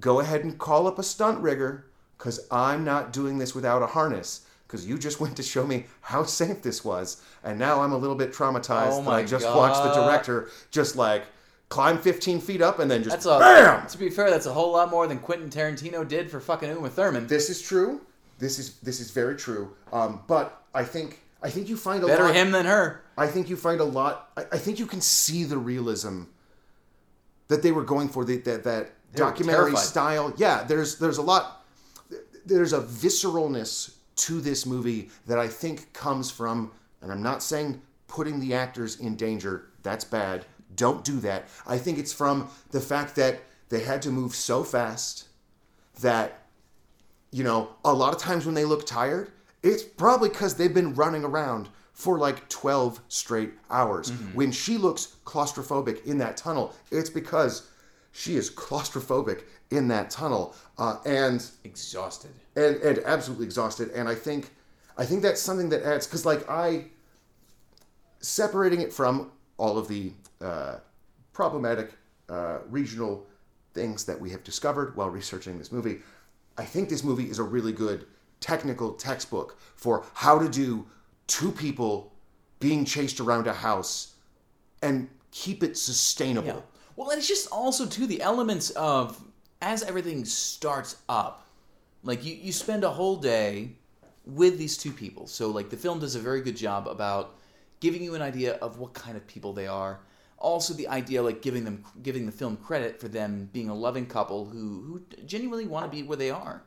go ahead and call up a stunt rigger, because I'm not doing this without a harness." Because you just went to show me how safe this was, and now I'm a little bit traumatized Oh I just watched the director just like climb 15 feet up and then just That's a bam. To be fair, that's a whole lot more than Quentin Tarantino did for fucking Uma Thurman. This is true. This is this is very true. Um, but I think I think you find a Better lot. him than her. I think you find a lot. I, I think you can see the realism that they were going for. The, that that documentary terrified. style. Yeah, there's there's a lot. There's a visceralness to this movie that I think comes from, and I'm not saying putting the actors in danger. That's bad. Don't do that. I think it's from the fact that they had to move so fast that you know, a lot of times when they look tired, it's probably because they've been running around for like 12 straight hours. When she looks claustrophobic in that tunnel, it's because she is claustrophobic in that tunnel uh, and, Exhausted. and and absolutely exhausted. And I think I think that's something that adds because like I separating it from all of the uh, problematic uh, regional things that we have discovered while researching this movie. I think this movie is a really good technical textbook for how to do two people being chased around a house and keep it sustainable. Yeah. Well, and it's just also too the elements of as everything starts up, like you you spend a whole day with these two people. So like the film does a very good job about giving you an idea of what kind of people they are. Also, the idea like giving them giving the film credit for them being a loving couple who who genuinely want to be where they are.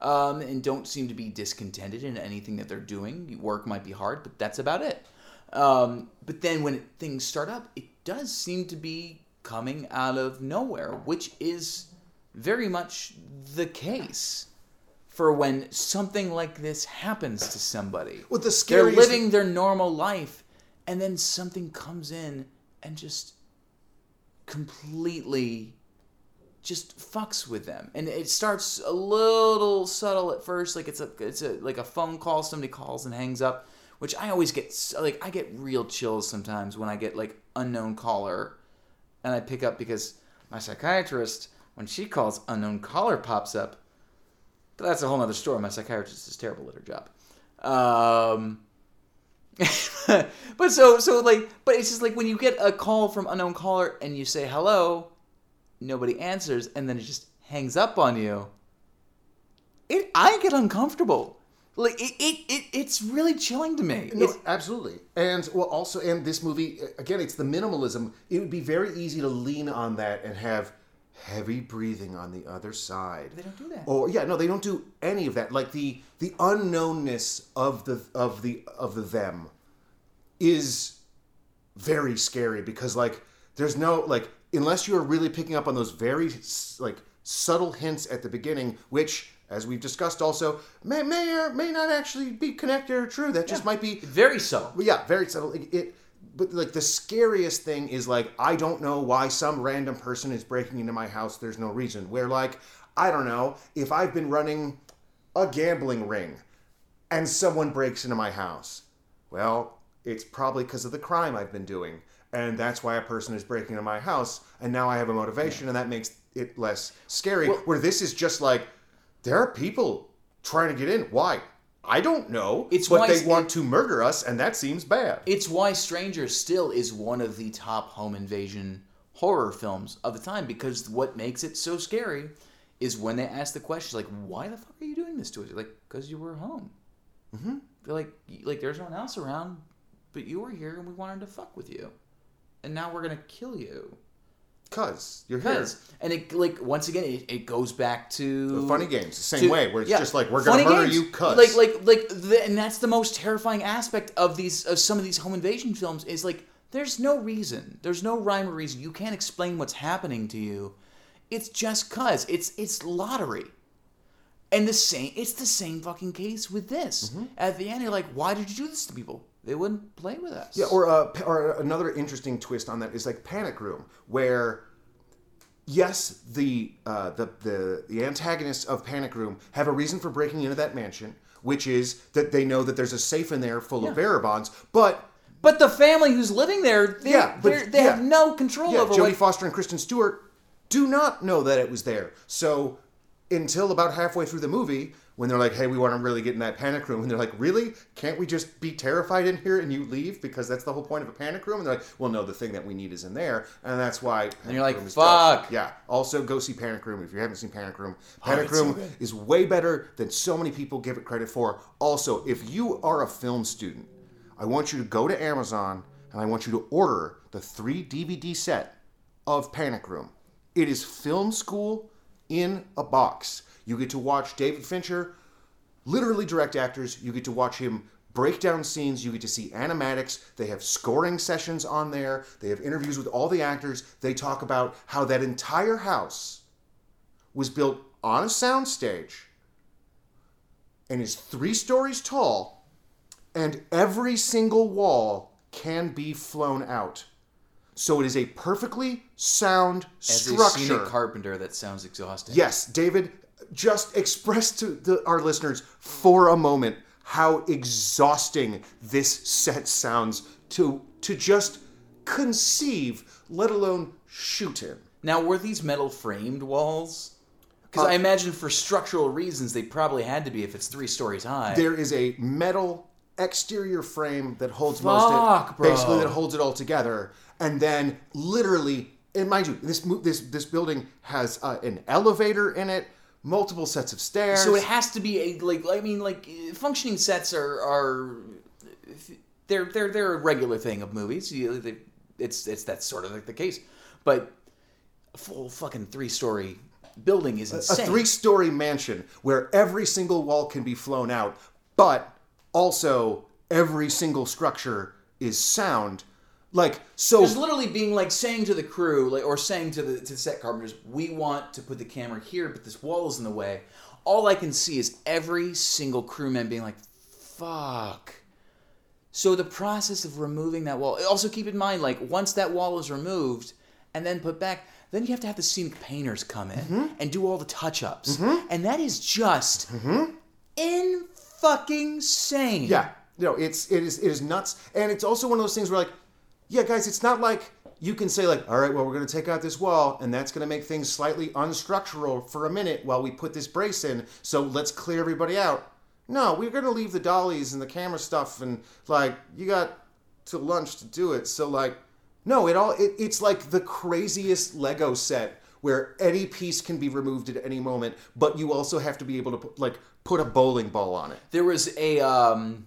Um, and don't seem to be discontented in anything that they're doing. Work might be hard, but that's about it. Um, but then when things start up, it does seem to be coming out of nowhere, which is very much the case for when something like this happens to somebody. Well, the They're living their normal life, and then something comes in and just completely just fucks with them. And it starts a little subtle at first like it's a it's a like a phone call somebody calls and hangs up which i always get like i get real chills sometimes when i get like unknown caller and i pick up because my psychiatrist when she calls unknown caller pops up. But that's a whole nother story. My psychiatrist is terrible at her job. Um but so so like but it's just like when you get a call from unknown caller and you say hello nobody answers and then it just hangs up on you it i get uncomfortable like it, it, it it's really chilling to me No, It's- absolutely. And well, also, and this movie again, it's the minimalism. It would be very easy to lean on that and have heavy breathing on the other side. They don't do that. Or yeah, no, they don't do any of that. Like the the unknownness of the of the of the them is very scary because like there's no like unless you're really picking up on those very like subtle hints at the beginning which as we've discussed also may may or may not actually be connected or true that just might be very subtle yeah very subtle it, it but like the scariest thing is like i don't know why some random person is breaking into my house. There's no reason. Where like i don't know if i've been running a gambling ring and someone breaks into my house well it's probably because of the crime i've been doing and that's why a person is breaking into my house and now i have a motivation and that makes it less scary. Where this is just like there are people trying to get in. Why i don't know It's but why they want to murder us and that seems bad It's why Stranger still is one of the top home invasion horror films of the time because what makes it so scary is when they ask the question like, "Why the fuck are you doing this to us?" You're like, "Cause you were home." Mm-hmm. They're like, "Like there's no one else around, but you were here and we wanted to fuck with you, and now we're gonna kill you." Because you're here Because and it like once again it, it goes back to The funny games the same to- way where it's yeah, just like we're gonna murder games. you cuz like like like the, and that's the most terrifying aspect of these of some of these home invasion films is like there's no reason there's no rhyme or reason. You can't explain what's happening to you. It's just cuz it's it's lottery. And the same it's the same fucking case with this. Mm-hmm. at the end you're like why did you do this to people they wouldn't play with us Yeah, or uh, or another interesting twist on that is like Panic Room, where yes, the uh, the the the antagonists of Panic Room have a reason for breaking into that mansion, which is that they know that there's a safe in there full of bearer bonds, but. but the family who's living there they, Yeah, but- they have no control Yeah, over Jodie what Foster and Kristen Stewart do not know that it was there. So until about halfway through the movie, when they're like, "Hey, we want to really get in that panic room," and they're like, "Really? Can't we just be terrified in here and you leave because that's the whole point of a panic room?" And they're like, "Well, no, the thing that we need is in there, and that's why." Panic you're like, Room is dope." "Fuck." Yeah. Also, go see Panic Room if you haven't seen Panic Room. Oh, panic it's so Room good. is way better than so many people give it credit for. Also, if you are a film student, I want you to go to Amazon and I want you to order the three DVD set of Panic Room. It is film school in a box. You get to watch David Fincher literally direct actors. You get to watch him break down scenes. You get to see animatics. They have scoring sessions on there. They have interviews with all the actors. They talk about how that entire house was built on a soundstage and is three stories tall, and every single wall can be flown out. So it is a perfectly sound as a scenic structure. carpenter that sounds exhausting Yes, David, just express to the, our listeners for a moment how exhausting this set sounds to to just conceive, let alone shoot in. Now, were these metal framed walls? Because I imagine for structural reasons they probably had to be if it's three stories high. There is a metal exterior frame that holds most Fuck, it, bro. basically that holds it all together, and then literally, and mind you, this this this building has uh, an elevator in it, multiple sets of stairs. So it has to be a like I mean like functioning sets are are they're they're they're a regular thing of movies. You, they, it's it's that's sort of like the case, but a full fucking three story building is insane. a insane. three story mansion where every single wall can be flown out, but also every single structure is sound. Like so, There's literally being like saying to the crew, like or saying to the to the set carpenters, we want to put the camera here, but this wall is in the way. All I can see is every single crewman being like, "Fuck." So the process of removing that wall. Also keep in mind, like once that wall is removed and then put back, then you have to have the scenic painters come in Mm-hmm. and do all the touch-ups, and that is just in fucking sane. Yeah, no, it's it is it is nuts, and it's also one of those things where like, yeah, guys, it's not like you can say like, all right, well, we're gonna take out this wall, and that's gonna make things slightly unstructural for a minute while we put this brace in. So let's clear everybody out. No, we're gonna leave the dollies and the camera stuff, and like you got to lunch to do it. So like, no, it all it, it's like the craziest Lego set where any piece can be removed at any moment, but you also have to be able to put, like put a bowling ball on it. There was a um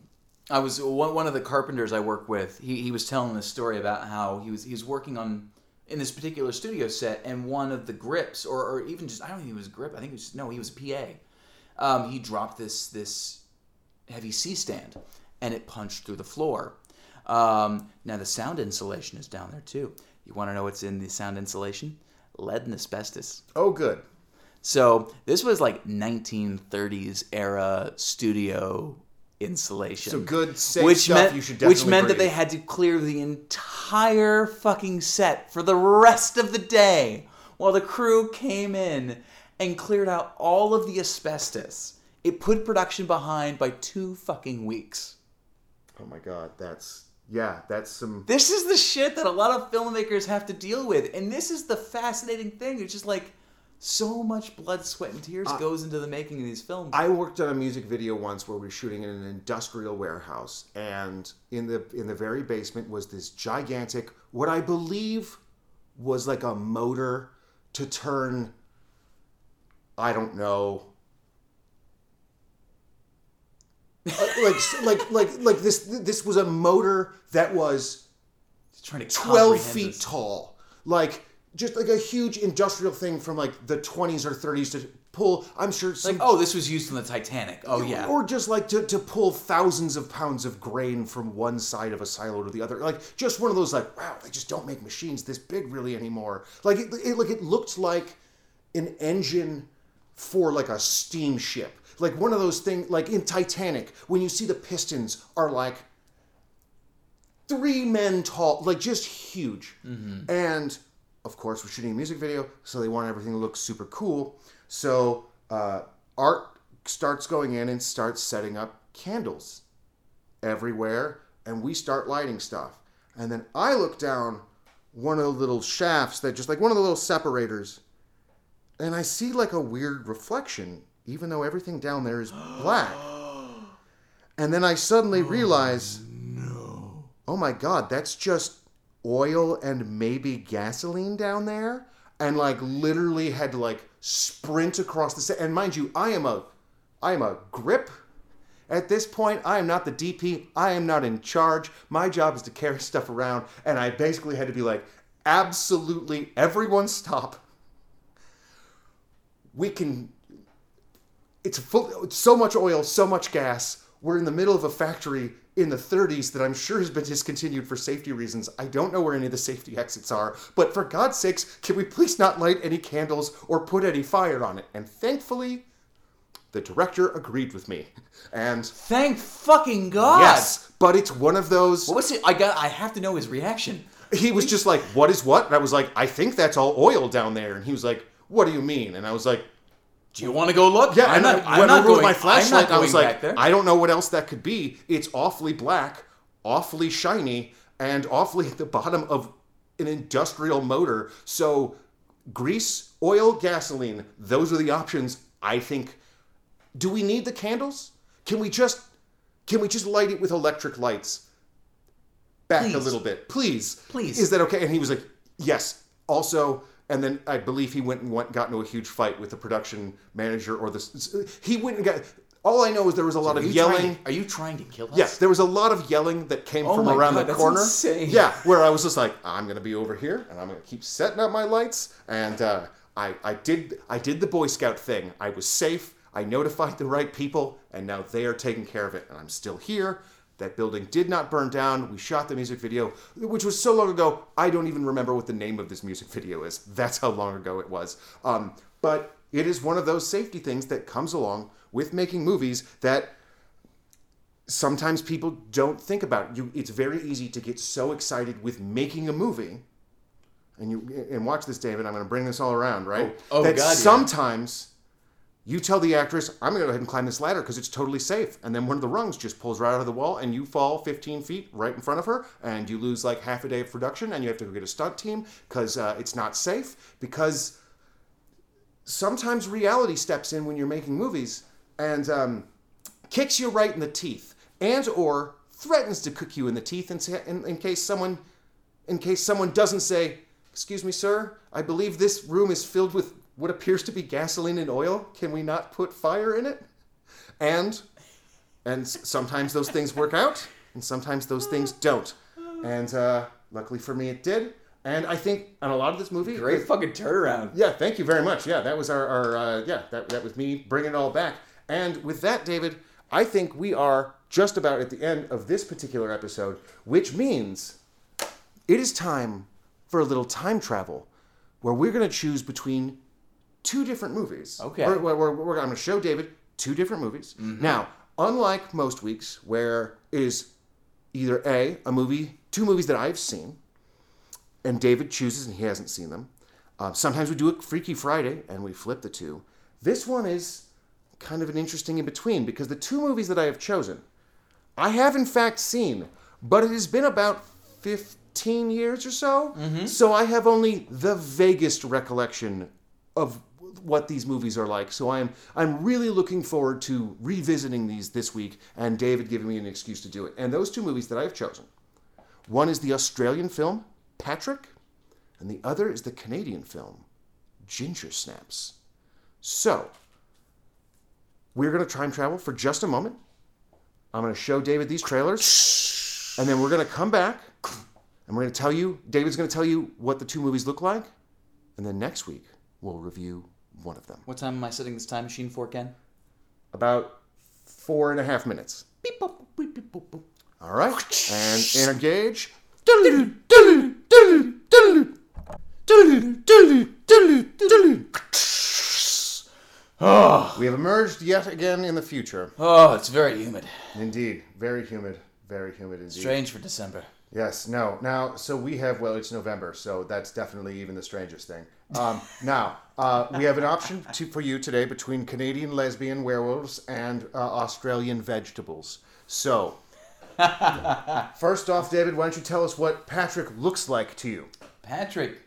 I was one, one of the carpenters I work with. He, he was telling this story about how he was he was working on in this particular studio set, and one of the grips, or, or even just I don't think it was a grip. I think it was no, he was a PA. Um, he dropped this this heavy C stand, and it punched through the floor. Um, now the sound insulation is down there too. You want to know what's in the sound insulation? Lead and asbestos. Oh, good. So this was like 1930s era studio insulation. So good, safe which stuff meant you should definitely which meant that they had to clear the entire fucking set for the rest of the day while the crew came in and cleared out all of the asbestos. It put production behind by two fucking weeks. Oh my god, that's yeah, that's some. This is the shit that a lot of filmmakers have to deal with, and this is the fascinating thing. It's just like so much blood, sweat, and tears goes into the making of these films. I worked on a music video once where we were shooting in an industrial warehouse, and in the in the very basement was this gigantic, what I believe was like a motor to turn. I don't know. Uh, like like like like this this was a motor that was trying to 12 feet this. tall like just like a huge industrial thing from like the 20s or 30s to pull i'm sure some Like, oh, this was used in the Titanic. Oh yeah. or just like to, to pull thousands of pounds of grain from one side of a silo to the other like just one of those like wow they just don't make machines this big really anymore like it, it like it looked like an engine for like a steamship like one of those things like in titanic when you see the pistons are like three men tall, like just huge. Mm-hmm. And of course, we're shooting a music video, so they want everything to look super cool. So uh, Art starts going in and starts setting up candles everywhere, and we start lighting stuff. And then I look down one of the little shafts that just like one of the little separators, and I see like a weird reflection, even though everything down there is black. And then I suddenly realize oh my god, that's just oil and maybe gasoline down there, and like literally had to like sprint across the set. And mind you, I am a, I am a grip. At this point, I am not the DP. I am not in charge. My job is to carry stuff around, and I basically had to be like, absolutely, everyone stop. We can. It's full. It's so much oil, so much gas. We're in the middle of a factory in the 30s that I'm sure has been discontinued for safety reasons. I don't know where any of the safety exits are, but for God's sakes, can we please not light any candles or put any fire on it? And thankfully, the director agreed with me. And Thank fucking God. yes, but it's one of those. What was it? I got. I have to know his reaction. He was just like, "What is what?" And I was like, "I think that's all oil down there." And he was like, "What do you mean?" And I was like, Do you want to go look? Yeah, I'm not, I I'm not going. with my I'm flashlight. I was like, back there. I don't know what else that could be. It's awfully black, awfully shiny, and awfully at the bottom of an industrial motor. So grease oil, gasoline. Those are the options. I think. Do we need the candles? Can we just can we just light it with electric lights? Back a little bit, please. Please. Is that okay? And he was like, yes. Also, and then I believe he went and went, got into a huge fight with the production manager or the. He went and got. All I know is there was a lot Are of yelling. To, are you trying to kill us? Yes, there was a lot of yelling that came Oh from around God, the corner. insane. Yeah, where I was just like, I'm gonna be over here, and I'm gonna keep setting up my lights. And uh, I, I did, I did the Boy Scout thing. I was safe. I notified the right people, and now they are taking care of it. And I'm still here. That building did not burn down. We shot the music video, which was so long ago. I don't even remember what the name of this music video is. That's how long ago it was. Um, but it is one of those safety things that comes along with making movies that sometimes people don't think about. You, it's very easy to get so excited with making a movie, and you and watch this, David. I'm going to bring this all around, right? Oh, oh, that God, yeah. You tell the actress, "I'm going to go ahead and climb this ladder because it's totally safe," and then one of the rungs just pulls right out of the wall, and you fall 15 feet right in front of her, and you lose like half a day of production, and you have to go get a stunt team because uh, it's not safe because sometimes reality steps in when you're making movies and um, kicks you right in the teeth and or threatens to kick you in the teeth in, in, in case someone in case someone doesn't say excuse me sir i believe this room is filled with what appears to be gasoline and oil can we not put fire in it and and sometimes those things work out and sometimes those things don't and uh, luckily for me it did and i think on a lot of this movie Great fucking turnaround. yeah, thank you very much. Yeah, that was our, our uh, yeah, that, that was me bringing it all back. And with that, David, I think we are just about at the end of this particular episode, which means it is time for a little time travel where we're going to choose between two different movies. Okay. We're, we're, we're, we're going to show David two different movies. Now, unlike most weeks where it is either A, a movie, two movies that I've seen, and David chooses and he hasn't seen them. Uh, sometimes we do a Freaky Friday and we flip the two. This one is kind of an interesting in between because the two movies that I have chosen, I have in fact seen, but it has been about 15 years or so. So I have only the vaguest recollection of what these movies are like. So I'm I'm really looking forward to revisiting these this week and David giving me an excuse to do it. And those two movies that I've chosen, one is the Australian film Patrick, and the other is the Canadian film Ginger Snaps. So, we're going to time travel for just a moment. I'm going to show David these trailers, and then we're going to come back, and we're going to tell you, David's going to tell you what the two movies look like, and then next week, we'll review one of them. What time am I setting this time machine for, Ken? About four and a half minutes. Beep, boop, beep, beep, boop, boop. All right, and engage. Ah. We have emerged yet again in the future. Oh, it's very humid. Indeed, very humid, very humid indeed. Strange for December. Yes, no. Now, so we have, well, it's November, so that's definitely even the strangest thing. Um, now, uh, we have an option to, for you today between Canadian lesbian werewolves and uh, Australian vegetables. So, first off, David, why don't you tell us what Patrick looks like to you? Patrick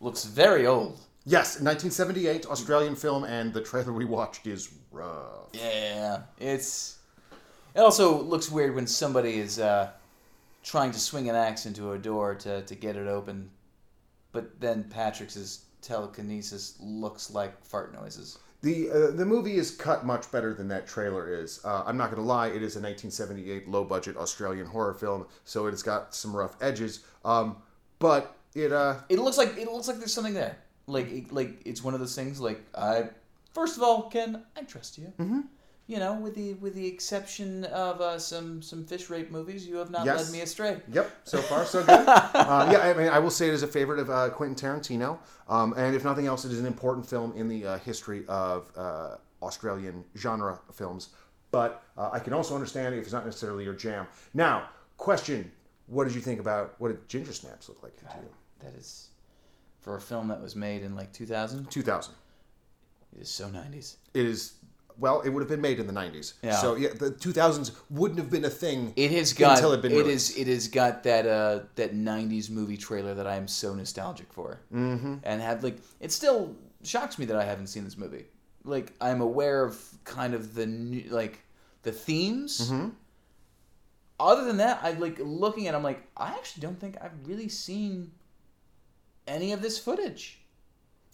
looks very old. Yes, 1978 Australian film, and the trailer we watched is rough. Yeah, it's. It also looks weird when somebody is uh, trying to swing an axe into a door to, to get it open, but then Patrick's telekinesis looks like fart noises. The uh, the movie is cut much better than that trailer is. Uh, I'm not going to lie; it is a 1978 low budget Australian horror film, so it has got some rough edges. Um, but it uh, It looks like it looks like there's something there. Like it, like it's one of those things. Like I, first of all, Ken, I trust you. Mm-hmm. You know, with the with the exception of uh, some some fish rape movies, you have not Yes. led me astray. Yep, so far so good. uh, yeah, I mean, I will say it is a favorite of uh, Quentin Tarantino, um, and if nothing else, it is an important film in the uh, history of uh, Australian genre films. But uh, I can also understand if it's not necessarily your jam. Now, question: What did you think about what did Ginger Snaps look like to you? That is, for a film that was made in like 2000, 2000. it is so 90s. It is well, it would have been made in the 90s. Yeah. So yeah, the 2000s wouldn't have been a thing. It has got Until it'd been it is it has got that uh that '90s movie trailer that I am so nostalgic for, mm-hmm. and have like it still shocks me that I haven't seen this movie. Like I'm aware of kind of the new, like the themes. Mm-hmm. Other than that, I like looking at. it, I'm like, I actually don't think I've really seen any of this footage.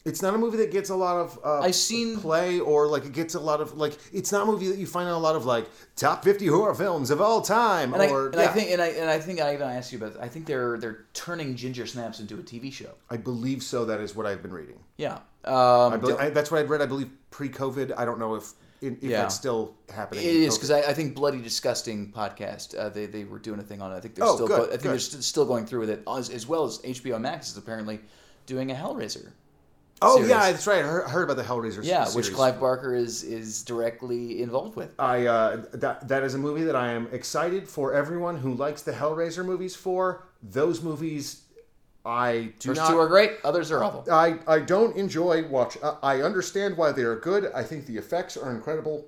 It's not a movie that gets a lot of uh, I've seen- play or like it gets a lot of like. It's not a movie that you find on a lot of like top 50 horror films of all time. And, or I, and yeah. I think and I and I think I even asked you about. It, I think they're they're turning Ginger Snaps into a TV show. I believe so. That is what I've been reading. Yeah, um, I believe, I, that's what I'd read. I believe pre-COVID. I don't know if if Yeah. that's still happening. It is because I, I think Bloody Disgusting podcast. Uh, they, they were doing a thing on it. I think they're Oh, still. good, go, I think good. they're st- still going through with it as, as well as HBO Max is apparently doing a Hellraiser. Oh series. yeah, that's right. I heard, I heard about the Hellraiser. Yeah, series. which Clive Barker is is directly involved with. I uh, that that is a movie that I am excited for everyone who likes the Hellraiser movies for. Those movies, I do First not. two are great. Others are awful. I, I don't enjoy watch. I I understand why they are good. I think the effects are incredible.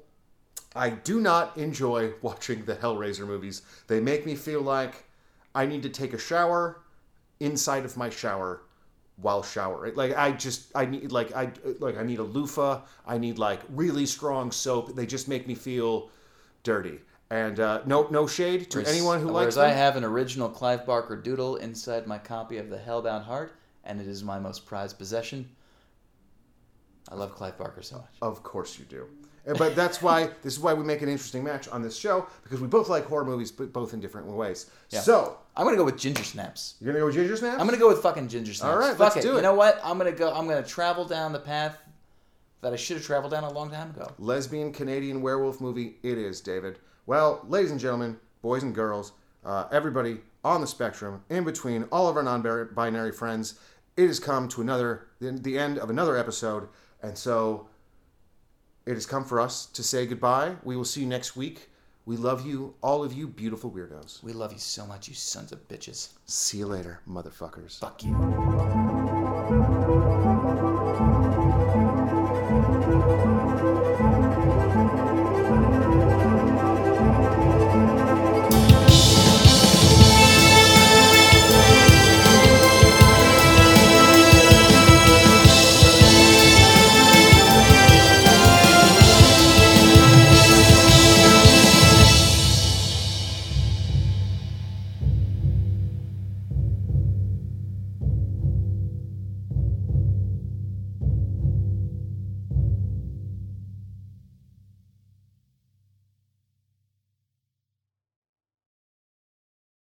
I do not enjoy watching the Hellraiser movies. They make me feel like I need to take a shower inside of my shower while showering. Like I just I need like I like I need a loofah. I need like really strong soap. They just make me feel dirty. And uh, no no shade to anyone who likes Whereas I have an original Clive Barker doodle inside my copy of The Hellbound Heart, and it is my most prized possession. I love Clive Barker so much. Of course you do. But that's why this is why we make an interesting match on this show because we both like horror movies, but both in different ways. Yeah. So I'm gonna go with Ginger Snaps. you're gonna go with Ginger Snaps? I'm gonna go with fucking Ginger Snaps. All right, Fuck let's it. do You know what? I'm gonna go. I'm gonna travel down the path that I should have traveled down a long time ago. lesbian Canadian werewolf movie. It is, David. Well, ladies and gentlemen, boys and girls, uh, everybody on the spectrum, in between all of our non-binary friends, it has come to another the, the end of another episode, and so it has come for us to say goodbye. We will see you next week. We love you, all of you beautiful weirdos. We love you so much, you sons of bitches. See you later, motherfuckers. Fuck you.